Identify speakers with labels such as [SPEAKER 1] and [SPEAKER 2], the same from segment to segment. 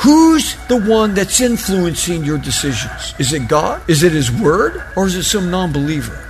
[SPEAKER 1] Who's the one that's influencing your decisions? Is it God? Is it His Word? Or is it some non believer?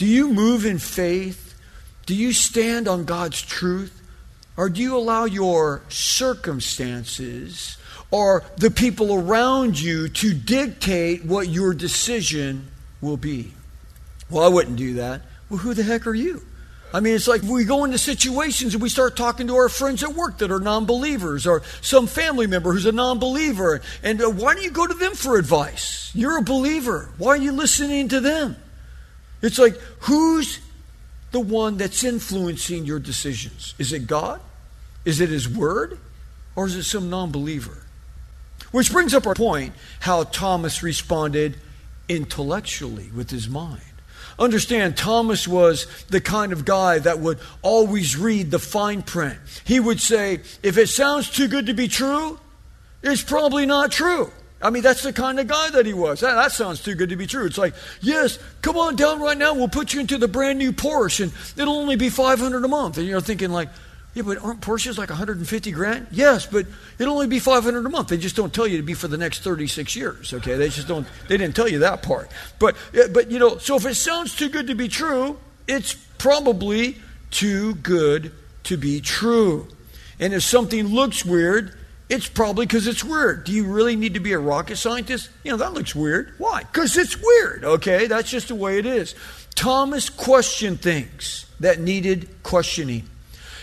[SPEAKER 1] do you move in faith? Do you stand on God's truth? Or do you allow your circumstances or the people around you to dictate what your decision will be? Well, I wouldn't do that. Well, who the heck are you? I mean, it's like we go into situations and we start talking to our friends at work that are non believers or some family member who's a non believer. And uh, why do you go to them for advice? You're a believer. Why are you listening to them? It's like, who's the one that's influencing your decisions? Is it God? Is it His Word? Or is it some non believer? Which brings up our point how Thomas responded intellectually with his mind. Understand, Thomas was the kind of guy that would always read the fine print. He would say, if it sounds too good to be true, it's probably not true. I mean, that's the kind of guy that he was. That, that, sounds too good to be true. It's like, yes, come on down right now. We'll put you into the brand new Porsche, and it'll only be 500 a month. And you're thinking like, yeah, but aren't Porsches like 150 grand? Yes, but it'll only be 500 a month. They just don't tell you to be for the next 36 years. Okay, they just don't. They didn't tell you that part. But but you know, so if it sounds too good to be true, it's probably too good to be true. And if something looks weird, it's probably because it's weird. Do you really need to be a rocket scientist? You know, that looks weird. Why? Because it's weird, okay? That's just the way it is. Thomas questioned things that needed questioning.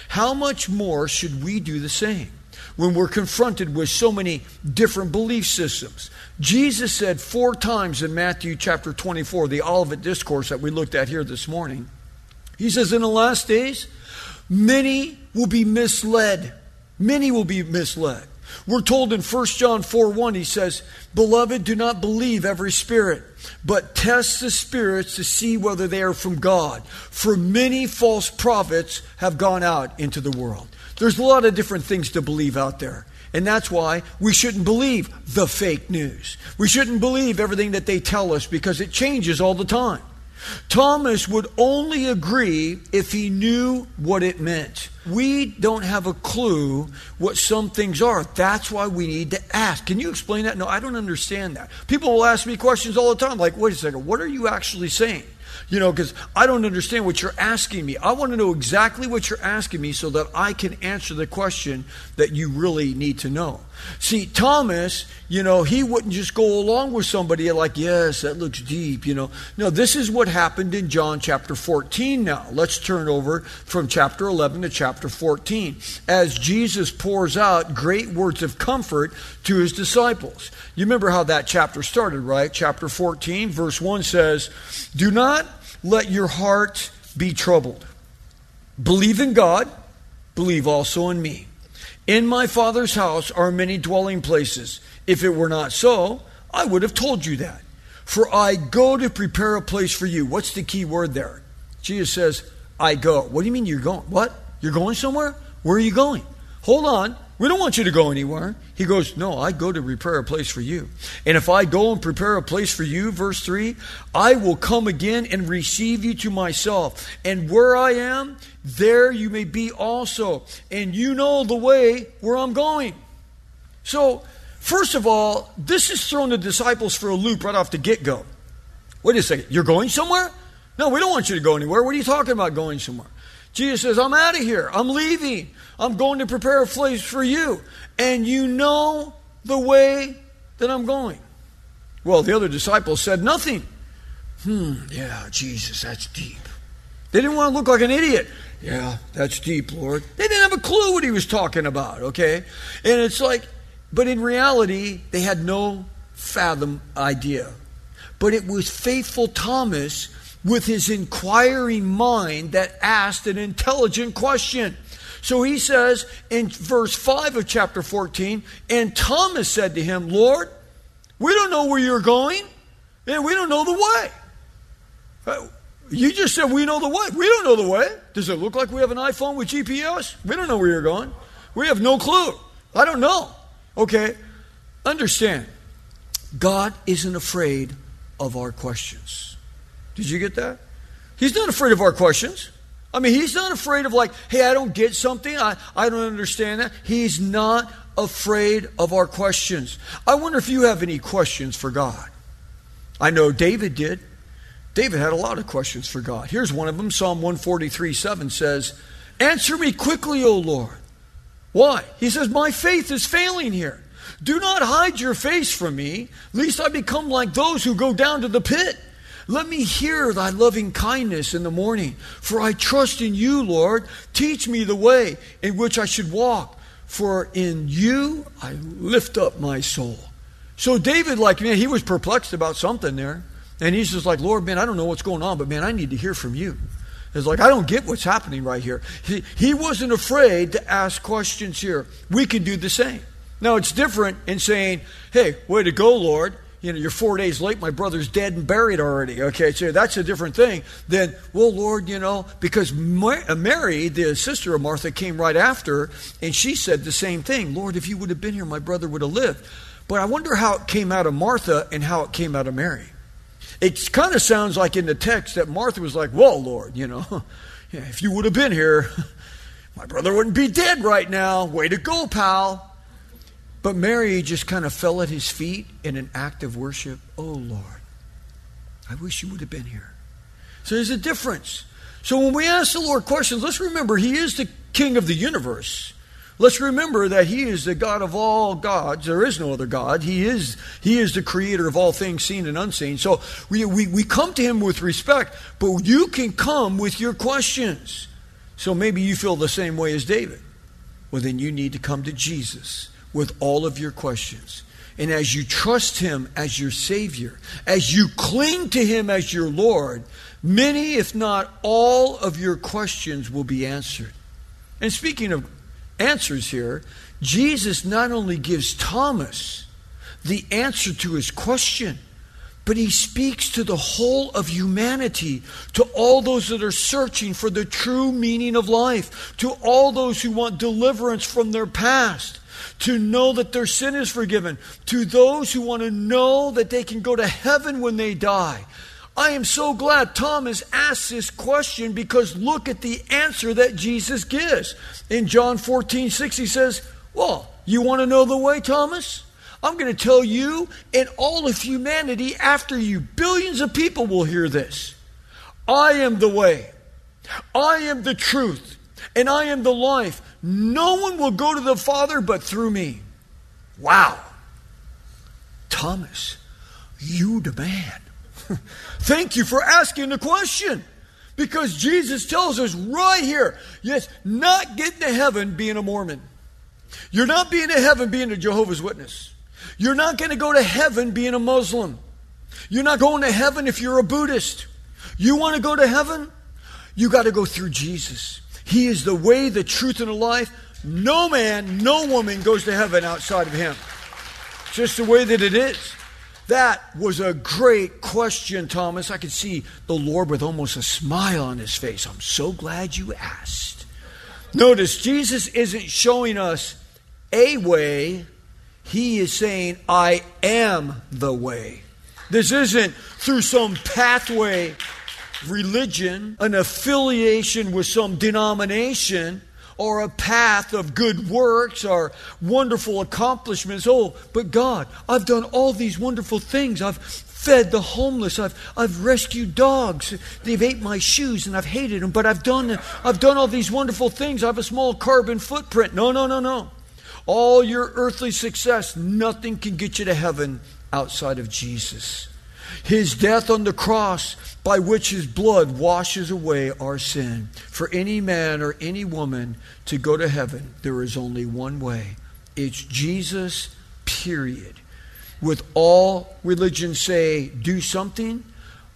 [SPEAKER 1] How much more should we do the same when we're confronted with so many different belief systems? Jesus said four times in Matthew chapter 24, the Olivet Discourse that we looked at here this morning, He says, In the last days, many will be misled. Many will be misled. We're told in 1 John 4 1, he says, Beloved, do not believe every spirit, but test the spirits to see whether they are from God. For many false prophets have gone out into the world. There's a lot of different things to believe out there. And that's why we shouldn't believe the fake news. We shouldn't believe everything that they tell us because it changes all the time. Thomas would only agree if he knew what it meant. We don't have a clue what some things are. That's why we need to ask. Can you explain that? No, I don't understand that. People will ask me questions all the time like, wait a second, what are you actually saying? You know, because I don't understand what you're asking me. I want to know exactly what you're asking me so that I can answer the question that you really need to know. See, Thomas, you know, he wouldn't just go along with somebody like, yes, that looks deep, you know. No, this is what happened in John chapter 14 now. Let's turn over from chapter 11 to chapter 14 as Jesus pours out great words of comfort to his disciples. You remember how that chapter started, right? Chapter 14, verse 1 says, Do not let your heart be troubled. Believe in God, believe also in me. In my Father's house are many dwelling places. If it were not so, I would have told you that. For I go to prepare a place for you. What's the key word there? Jesus says, I go. What do you mean you're going? What? You're going somewhere? Where are you going? Hold on. We don't want you to go anywhere. He goes, No, I go to prepare a place for you. And if I go and prepare a place for you, verse 3, I will come again and receive you to myself. And where I am, there you may be also. And you know the way where I'm going. So, first of all, this is throwing the disciples for a loop right off the get go. Wait a second. You're going somewhere? No, we don't want you to go anywhere. What are you talking about going somewhere? Jesus says, I'm out of here. I'm leaving. I'm going to prepare a place for you. And you know the way that I'm going. Well, the other disciples said nothing. Hmm, yeah, Jesus, that's deep. They didn't want to look like an idiot. Yeah, that's deep, Lord. They didn't have a clue what he was talking about, okay? And it's like, but in reality, they had no fathom idea. But it was faithful Thomas with his inquiring mind that asked an intelligent question. So he says in verse 5 of chapter 14, and Thomas said to him, Lord, we don't know where you're going, and we don't know the way. Uh, you just said we know the way. We don't know the way. Does it look like we have an iPhone with GPS? We don't know where you're going. We have no clue. I don't know. Okay, understand. God isn't afraid of our questions. Did you get that? He's not afraid of our questions. I mean, he's not afraid of, like, hey, I don't get something. I, I don't understand that. He's not afraid of our questions. I wonder if you have any questions for God. I know David did. David had a lot of questions for God. Here's one of them Psalm 143 7 says, Answer me quickly, O Lord. Why? He says, My faith is failing here. Do not hide your face from me, lest I become like those who go down to the pit. Let me hear thy loving kindness in the morning, for I trust in you, Lord. Teach me the way in which I should walk, for in you I lift up my soul. So David, like man, he was perplexed about something there. And he's just like, Lord, man, I don't know what's going on, but man, I need to hear from you. It's like, I don't get what's happening right here. He, he wasn't afraid to ask questions here. We can do the same. Now, it's different in saying, hey, way to go, Lord. You know, you're four days late, my brother's dead and buried already. Okay, so that's a different thing than, well, Lord, you know, because uh, Mary, the sister of Martha, came right after, and she said the same thing Lord, if you would have been here, my brother would have lived. But I wonder how it came out of Martha and how it came out of Mary. It kind of sounds like in the text that Martha was like, Well, Lord, you know, if you would have been here, my brother wouldn't be dead right now. Way to go, pal. But Mary just kind of fell at his feet in an act of worship. Oh, Lord, I wish you would have been here. So there's a difference. So when we ask the Lord questions, let's remember He is the King of the universe. Let's remember that He is the God of all gods. There is no other God. He is, he is the creator of all things seen and unseen. So we, we, we come to Him with respect, but you can come with your questions. So maybe you feel the same way as David. Well, then you need to come to Jesus with all of your questions. And as you trust Him as your Savior, as you cling to Him as your Lord, many, if not all, of your questions will be answered. And speaking of answers here, Jesus not only gives Thomas the answer to his question, but he speaks to the whole of humanity, to all those that are searching for the true meaning of life, to all those who want deliverance from their past, to know that their sin is forgiven, to those who want to know that they can go to heaven when they die, I am so glad Thomas asked this question because look at the answer that Jesus gives. In John 14, 6, he says, Well, you want to know the way, Thomas? I'm going to tell you and all of humanity after you. Billions of people will hear this. I am the way, I am the truth, and I am the life. No one will go to the Father but through me. Wow. Thomas, you the man. Thank you for asking the question. Because Jesus tells us right here yes, not getting to heaven being a Mormon. You're not being to heaven being a Jehovah's Witness. You're not going to go to heaven being a Muslim. You're not going to heaven if you're a Buddhist. You want to go to heaven? You got to go through Jesus. He is the way, the truth, and the life. No man, no woman goes to heaven outside of Him. Just the way that it is. That was a great question, Thomas. I could see the Lord with almost a smile on his face. I'm so glad you asked. Notice, Jesus isn't showing us a way, he is saying, I am the way. This isn't through some pathway religion, an affiliation with some denomination or a path of good works or wonderful accomplishments. Oh, but God, I've done all these wonderful things. I've fed the homeless. I've, I've rescued dogs. They've ate my shoes and I've hated them, but I've done, I've done all these wonderful things. I have a small carbon footprint. No, no, no, no. All your earthly success, nothing can get you to heaven outside of Jesus. His death on the cross, by which his blood washes away our sin. For any man or any woman to go to heaven, there is only one way it's Jesus, period. With all religions say, do something.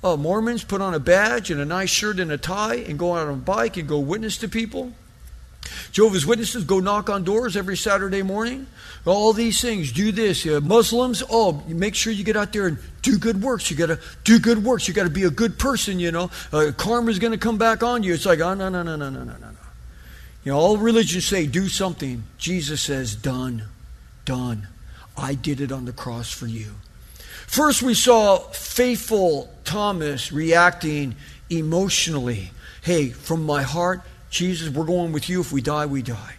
[SPEAKER 1] Uh, Mormons put on a badge and a nice shirt and a tie and go out on a bike and go witness to people. Jehovah's Witnesses go knock on doors every Saturday morning. All these things, do this. Uh, Muslims, oh, make sure you get out there and do good works. You got to do good works. You got to be a good person, you know. Uh, karma's going to come back on you. It's like, oh, no, no, no, no, no, no, no. You know, all religions say do something. Jesus says, done, done. I did it on the cross for you. First, we saw faithful Thomas reacting emotionally. Hey, from my heart, Jesus, we're going with you. If we die, we die.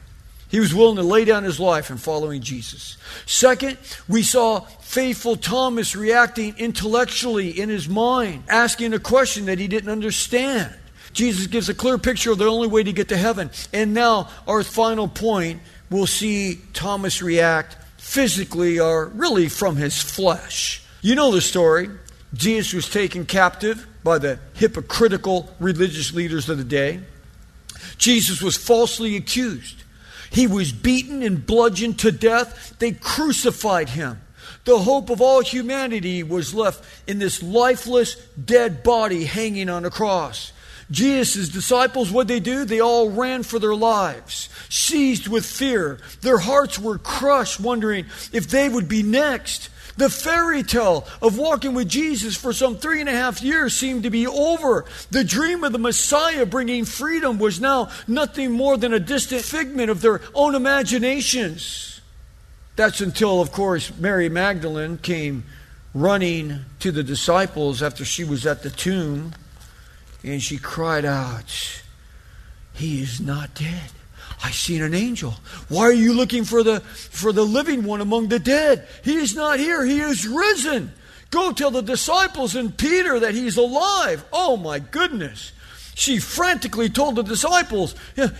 [SPEAKER 1] He was willing to lay down his life in following Jesus. Second, we saw faithful Thomas reacting intellectually in his mind, asking a question that he didn't understand. Jesus gives a clear picture of the only way to get to heaven. And now, our final point, we'll see Thomas react physically or really from his flesh. You know the story. Jesus was taken captive by the hypocritical religious leaders of the day. Jesus was falsely accused. He was beaten and bludgeoned to death. They crucified him. The hope of all humanity was left in this lifeless, dead body hanging on a cross. Jesus' disciples, what they do? They all ran for their lives, seized with fear. Their hearts were crushed, wondering if they would be next. The fairy tale of walking with Jesus for some three and a half years seemed to be over. The dream of the Messiah bringing freedom was now nothing more than a distant figment of their own imaginations. That's until, of course, Mary Magdalene came running to the disciples after she was at the tomb and she cried out, He is not dead. I seen an angel. Why are you looking for the for the living one among the dead? He is not here. He is risen. Go tell the disciples and Peter that he's alive. Oh my goodness. She frantically told the disciples,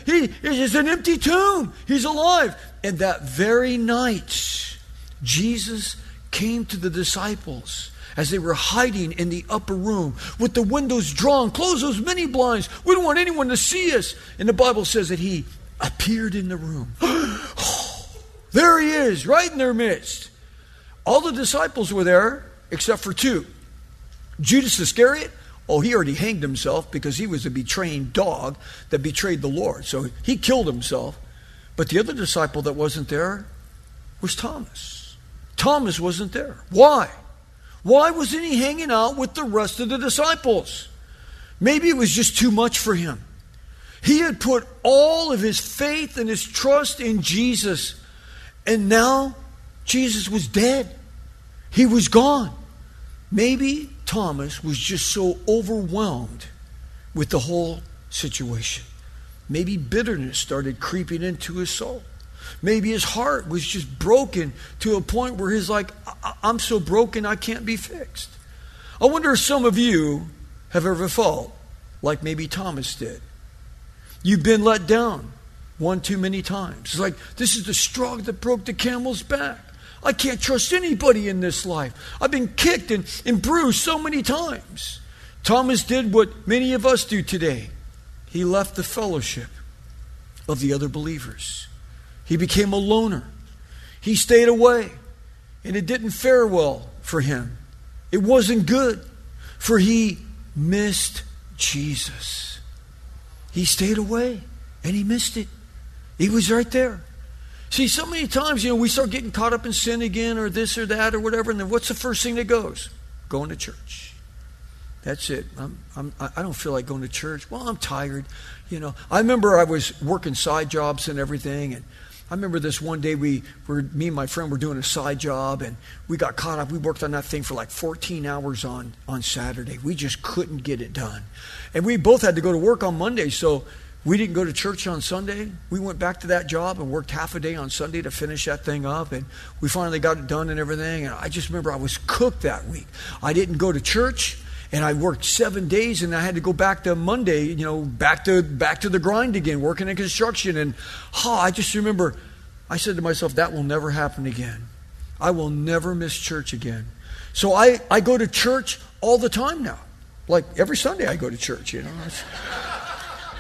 [SPEAKER 1] he is an empty tomb. He's alive. And that very night, Jesus came to the disciples as they were hiding in the upper room with the windows drawn. Close those many blinds. We don't want anyone to see us. And the Bible says that he appeared in the room. there he is, right in their midst. All the disciples were there except for two. Judas Iscariot, oh, he already hanged himself because he was a betraying dog that betrayed the Lord. So he killed himself. But the other disciple that wasn't there was Thomas. Thomas wasn't there. Why? Why wasn't he hanging out with the rest of the disciples? Maybe it was just too much for him. He had put all of his faith and his trust in Jesus, and now Jesus was dead. He was gone. Maybe Thomas was just so overwhelmed with the whole situation. Maybe bitterness started creeping into his soul. Maybe his heart was just broken to a point where he's like, I'm so broken I can't be fixed. I wonder if some of you have ever felt like maybe Thomas did. You've been let down one too many times. It's like, this is the straw that broke the camel's back. I can't trust anybody in this life. I've been kicked and, and bruised so many times. Thomas did what many of us do today. He left the fellowship of the other believers. He became a loner. He stayed away, and it didn't fare well for him. It wasn't good, for he missed Jesus. He stayed away, and he missed it. He was right there. See, so many times, you know, we start getting caught up in sin again or this or that or whatever, and then what's the first thing that goes? Going to church. That's it. I'm, I'm, I don't feel like going to church. Well, I'm tired. You know, I remember I was working side jobs and everything, and I remember this one day we were me and my friend were doing a side job and we got caught up. We worked on that thing for like 14 hours on on Saturday. We just couldn't get it done. And we both had to go to work on Monday, so we didn't go to church on Sunday. We went back to that job and worked half a day on Sunday to finish that thing up. And we finally got it done and everything. And I just remember I was cooked that week. I didn't go to church and I worked seven days, and I had to go back to Monday, you know, back to back to the grind again, working in construction. And oh, I just remember, I said to myself, that will never happen again. I will never miss church again. So I, I go to church all the time now. Like every Sunday I go to church, you know.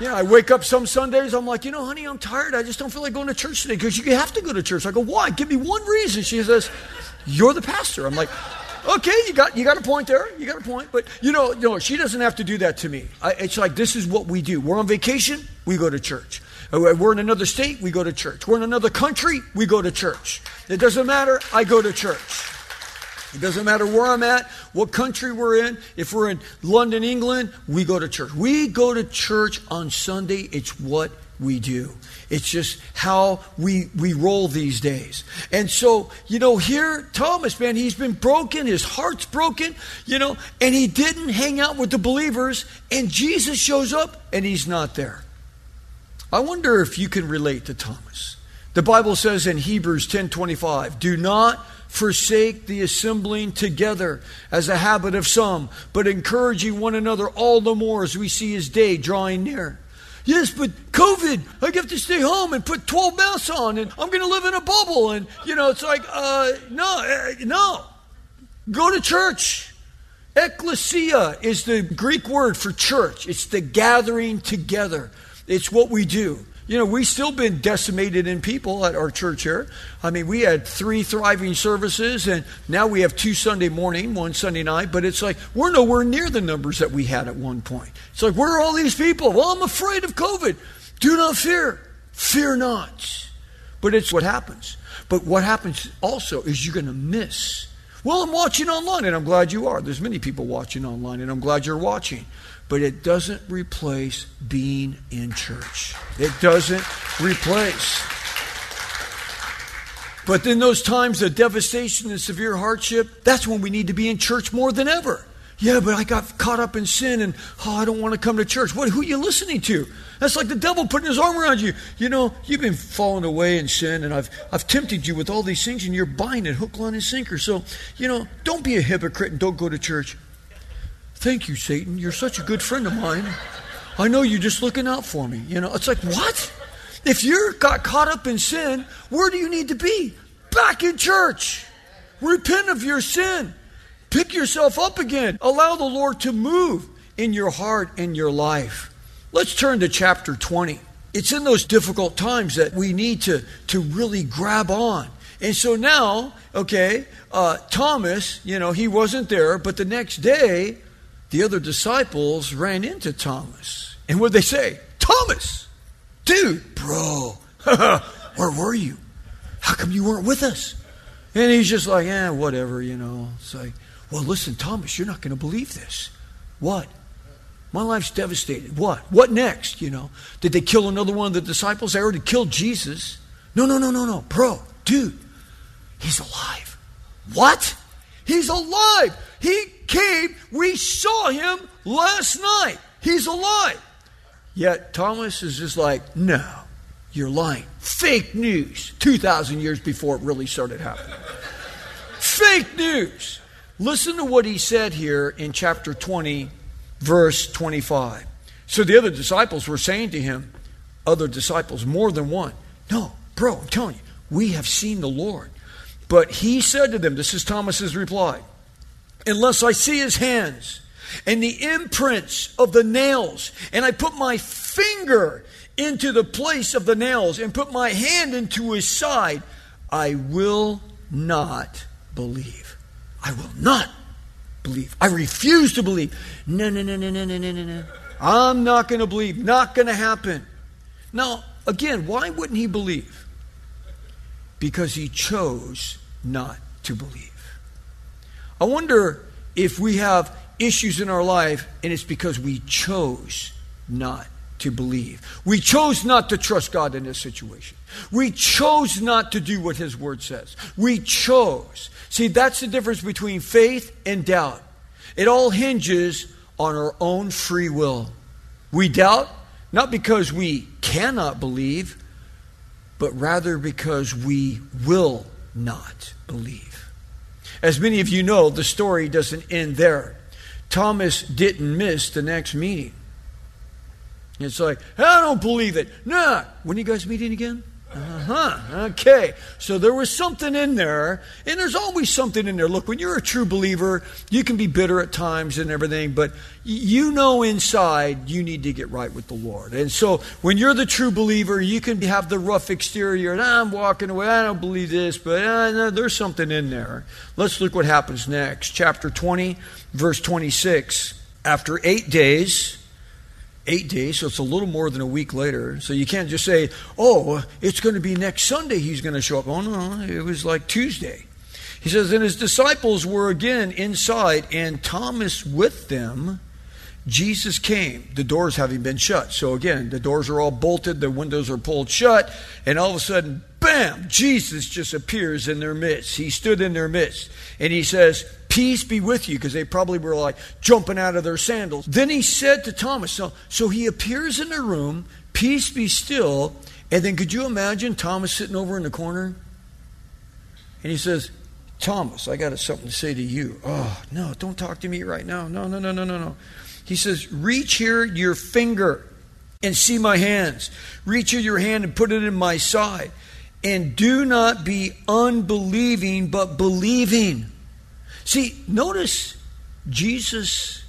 [SPEAKER 1] yeah, I wake up some Sundays, I'm like, you know, honey, I'm tired. I just don't feel like going to church today because you have to go to church. I go, why? Give me one reason. She says, you're the pastor. I'm like, Okay, you got you got a point there. You got a point. But you know, know, she doesn't have to do that to me. I, it's like this is what we do. We're on vacation. We go to church. Uh, we're in another state, we go to church. We're in another country, we go to church. It doesn't matter, I go to church. It doesn't matter where I'm at, what country we're in. If we're in London, England, we go to church. We go to church on Sunday. It's what we do. It's just how we we roll these days. And so, you know, here Thomas, man, he's been broken, his heart's broken, you know, and he didn't hang out with the believers, and Jesus shows up and he's not there. I wonder if you can relate to Thomas. The Bible says in Hebrews 10:25, "Do not forsake the assembling together as a habit of some, but encouraging one another all the more as we see his day drawing near." Yes, but COVID, I have to stay home and put 12 masks on, and I'm going to live in a bubble. And, you know, it's like, uh, no, uh, no. Go to church. Ecclesia is the Greek word for church, it's the gathering together, it's what we do. You know, we've still been decimated in people at our church here. I mean, we had three thriving services, and now we have two Sunday morning, one Sunday night, but it's like we're nowhere near the numbers that we had at one point. It's like, where are all these people? Well, I'm afraid of COVID. Do not fear. Fear not. But it's what happens. But what happens also is you're going to miss. Well, I'm watching online, and I'm glad you are. There's many people watching online, and I'm glad you're watching but it doesn't replace being in church. It doesn't replace. But in those times of devastation and severe hardship, that's when we need to be in church more than ever. Yeah, but I got caught up in sin and oh, I don't want to come to church. What? Who are you listening to? That's like the devil putting his arm around you. You know, you've been falling away in sin, and I've I've tempted you with all these things, and you're buying it hook, line, and sinker. So, you know, don't be a hypocrite and don't go to church. Thank you, Satan. You're such a good friend of mine. I know you're just looking out for me. You know, it's like, what? If you're got caught up in sin, where do you need to be? Back in church. Repent of your sin. Pick yourself up again. Allow the Lord to move in your heart and your life. Let's turn to chapter 20. It's in those difficult times that we need to, to really grab on. And so now, okay, uh, Thomas, you know, he wasn't there, but the next day, the other disciples ran into Thomas. And what they say? Thomas, dude, bro, where were you? How come you weren't with us? And he's just like, eh, whatever, you know. It's like, well, listen, Thomas, you're not going to believe this. What? My life's devastated. What? What next? You know, did they kill another one of the disciples? They already killed Jesus. No, no, no, no, no. Bro, dude, he's alive. What? He's alive. He came. We saw him last night. He's alive. Yet Thomas is just like, no, you're lying. Fake news. 2,000 years before it really started happening. Fake news. Listen to what he said here in chapter 20, verse 25. So the other disciples were saying to him, other disciples, more than one, no, bro, I'm telling you, we have seen the Lord. But he said to them, this is Thomas's reply, unless I see his hands and the imprints of the nails, and I put my finger into the place of the nails and put my hand into his side, I will not believe. I will not believe. I refuse to believe. No, no, no, no, no, no, no, no. I'm not going to believe. Not going to happen. Now, again, why wouldn't he believe? Because he chose not to believe. I wonder if we have issues in our life and it's because we chose not to believe. We chose not to trust God in this situation. We chose not to do what His Word says. We chose. See, that's the difference between faith and doubt. It all hinges on our own free will. We doubt not because we cannot believe, but rather because we will not believe. As many of you know, the story doesn't end there. Thomas didn't miss the next meeting. It's like, I don't believe it. Nah. When are you guys meeting again? Uh-huh. Okay. So there was something in there, and there's always something in there. Look, when you're a true believer, you can be bitter at times and everything, but you know inside you need to get right with the Lord. And so when you're the true believer, you can have the rough exterior, and I'm walking away, I don't believe this, but uh, there's something in there. Let's look what happens next. Chapter 20, verse 26. After eight days, eight days, so it's a little more than a week later. So you can't just say, oh, it's going to be next Sunday he's going to show up. Oh, no, it was like Tuesday. He says, and his disciples were again inside, and Thomas with them. Jesus came, the doors having been shut. So again, the doors are all bolted, the windows are pulled shut, and all of a sudden, bam, Jesus just appears in their midst. He stood in their midst, and he says, Peace be with you, because they probably were like jumping out of their sandals. Then he said to Thomas, so, so he appears in the room, peace be still, and then could you imagine Thomas sitting over in the corner? And he says, Thomas, I got something to say to you. Oh, no, don't talk to me right now. No, no, no, no, no, no. He says, Reach here your finger and see my hands. Reach here your hand and put it in my side. And do not be unbelieving, but believing. See, notice Jesus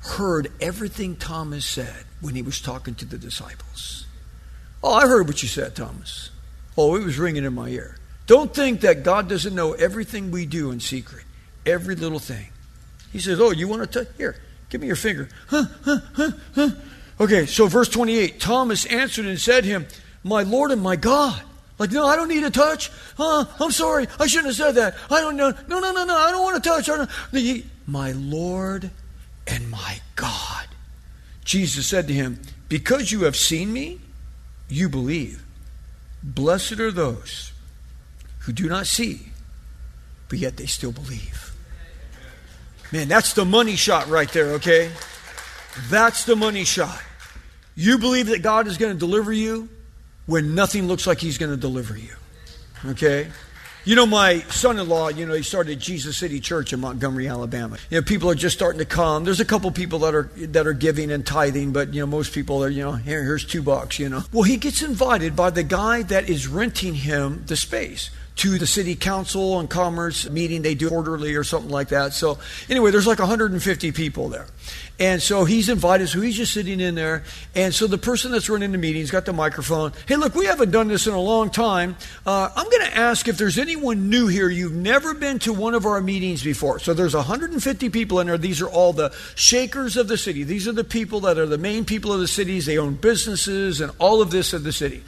[SPEAKER 1] heard everything Thomas said when he was talking to the disciples. Oh, I heard what you said, Thomas. Oh, it was ringing in my ear. Don't think that God doesn't know everything we do in secret, every little thing. He says, Oh, you want to touch? Here, give me your finger. Huh, huh, huh, huh. Okay, so verse 28 Thomas answered and said to him, My Lord and my God. Like, no, I don't need a touch. Uh, I'm sorry. I shouldn't have said that. I don't know. No, no, no, no. I don't want to touch. My Lord and my God. Jesus said to him, Because you have seen me, you believe. Blessed are those who do not see, but yet they still believe. Man, that's the money shot right there, okay? That's the money shot. You believe that God is going to deliver you when nothing looks like He's going to deliver you, okay? You know, my son in law, you know, he started Jesus City Church in Montgomery, Alabama. You know, people are just starting to come. There's a couple people that are that are giving and tithing, but you know, most people are, you know, here, here's two bucks, you know. Well, he gets invited by the guy that is renting him the space to the city council and commerce meeting they do quarterly or something like that. So anyway, there's like 150 people there. And so he's invited, so he's just sitting in there. And so the person that's running the meeting's got the microphone. Hey, look, we haven't done this in a long time. Uh, I'm going to ask if there's anyone new here. You've never been to one of our meetings before. So there's 150 people in there. These are all the shakers of the city. These are the people that are the main people of the cities. They own businesses and all of this of the city.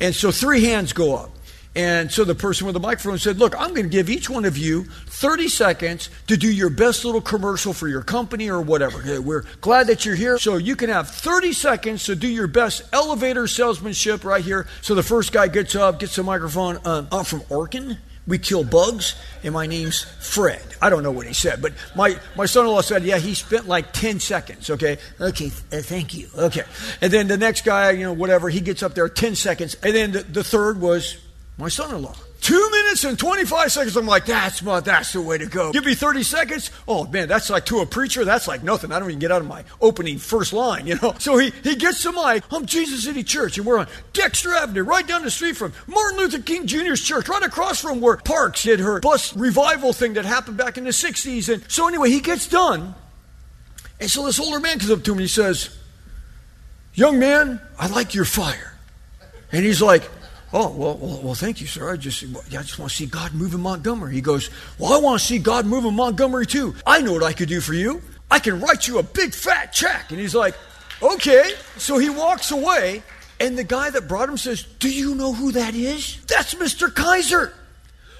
[SPEAKER 1] And so three hands go up. And so the person with the microphone said, Look, I'm going to give each one of you 30 seconds to do your best little commercial for your company or whatever. We're glad that you're here. So you can have 30 seconds to do your best elevator salesmanship right here. So the first guy gets up, gets the microphone. Um, I'm from Orkin. We kill bugs, and my name's Fred. I don't know what he said, but my, my son in law said, yeah, he spent like 10 seconds, okay? Okay, uh, thank you. Okay. And then the next guy, you know, whatever, he gets up there 10 seconds. And then the, the third was my son-in-law. Two minutes and 25 seconds. I'm like, that's my, that's the way to go. Give me 30 seconds. Oh man, that's like to a preacher, that's like nothing. I don't even get out of my opening first line, you know. So he, he gets to my, I'm Jesus City Church, and we're on Dexter Avenue, right down the street from Martin Luther King Jr.'s church, right across from where Parks did her bus revival thing that happened back in the 60s. And so anyway, he gets done. And so this older man comes up to him and he says, Young man, I like your fire. And he's like, Oh, well, well, well, thank you, sir. I just, I just want to see God move in Montgomery. He goes, Well, I want to see God move in Montgomery too. I know what I could do for you. I can write you a big fat check. And he's like, Okay. So he walks away, and the guy that brought him says, Do you know who that is? That's Mr. Kaiser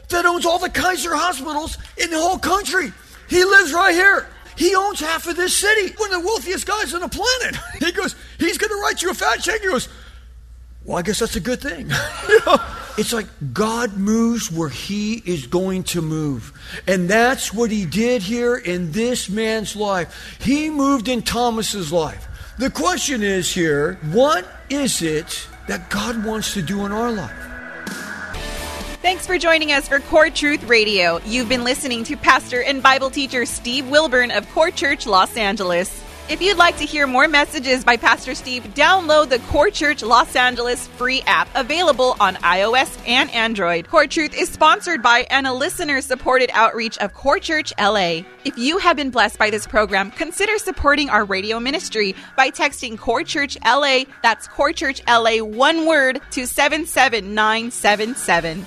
[SPEAKER 1] that owns all the Kaiser hospitals in the whole country. He lives right here. He owns half of this city. One of the wealthiest guys on the planet. He goes, He's going to write you a fat check. He goes, well, I guess that's a good thing. It's like God moves where He is going to move. And that's what He did here in this man's life. He moved in Thomas's life. The question is here what is it that God wants to do in our life?
[SPEAKER 2] Thanks for joining us for Core Truth Radio. You've been listening to pastor and Bible teacher Steve Wilburn of Core Church Los Angeles. If you'd like to hear more messages by Pastor Steve, download the Core Church Los Angeles free app available on iOS and Android. Core Truth is sponsored by and a listener supported outreach of Core Church LA. If you have been blessed by this program, consider supporting our radio ministry by texting Core Church LA, that's Core Church LA, one word, to 77977.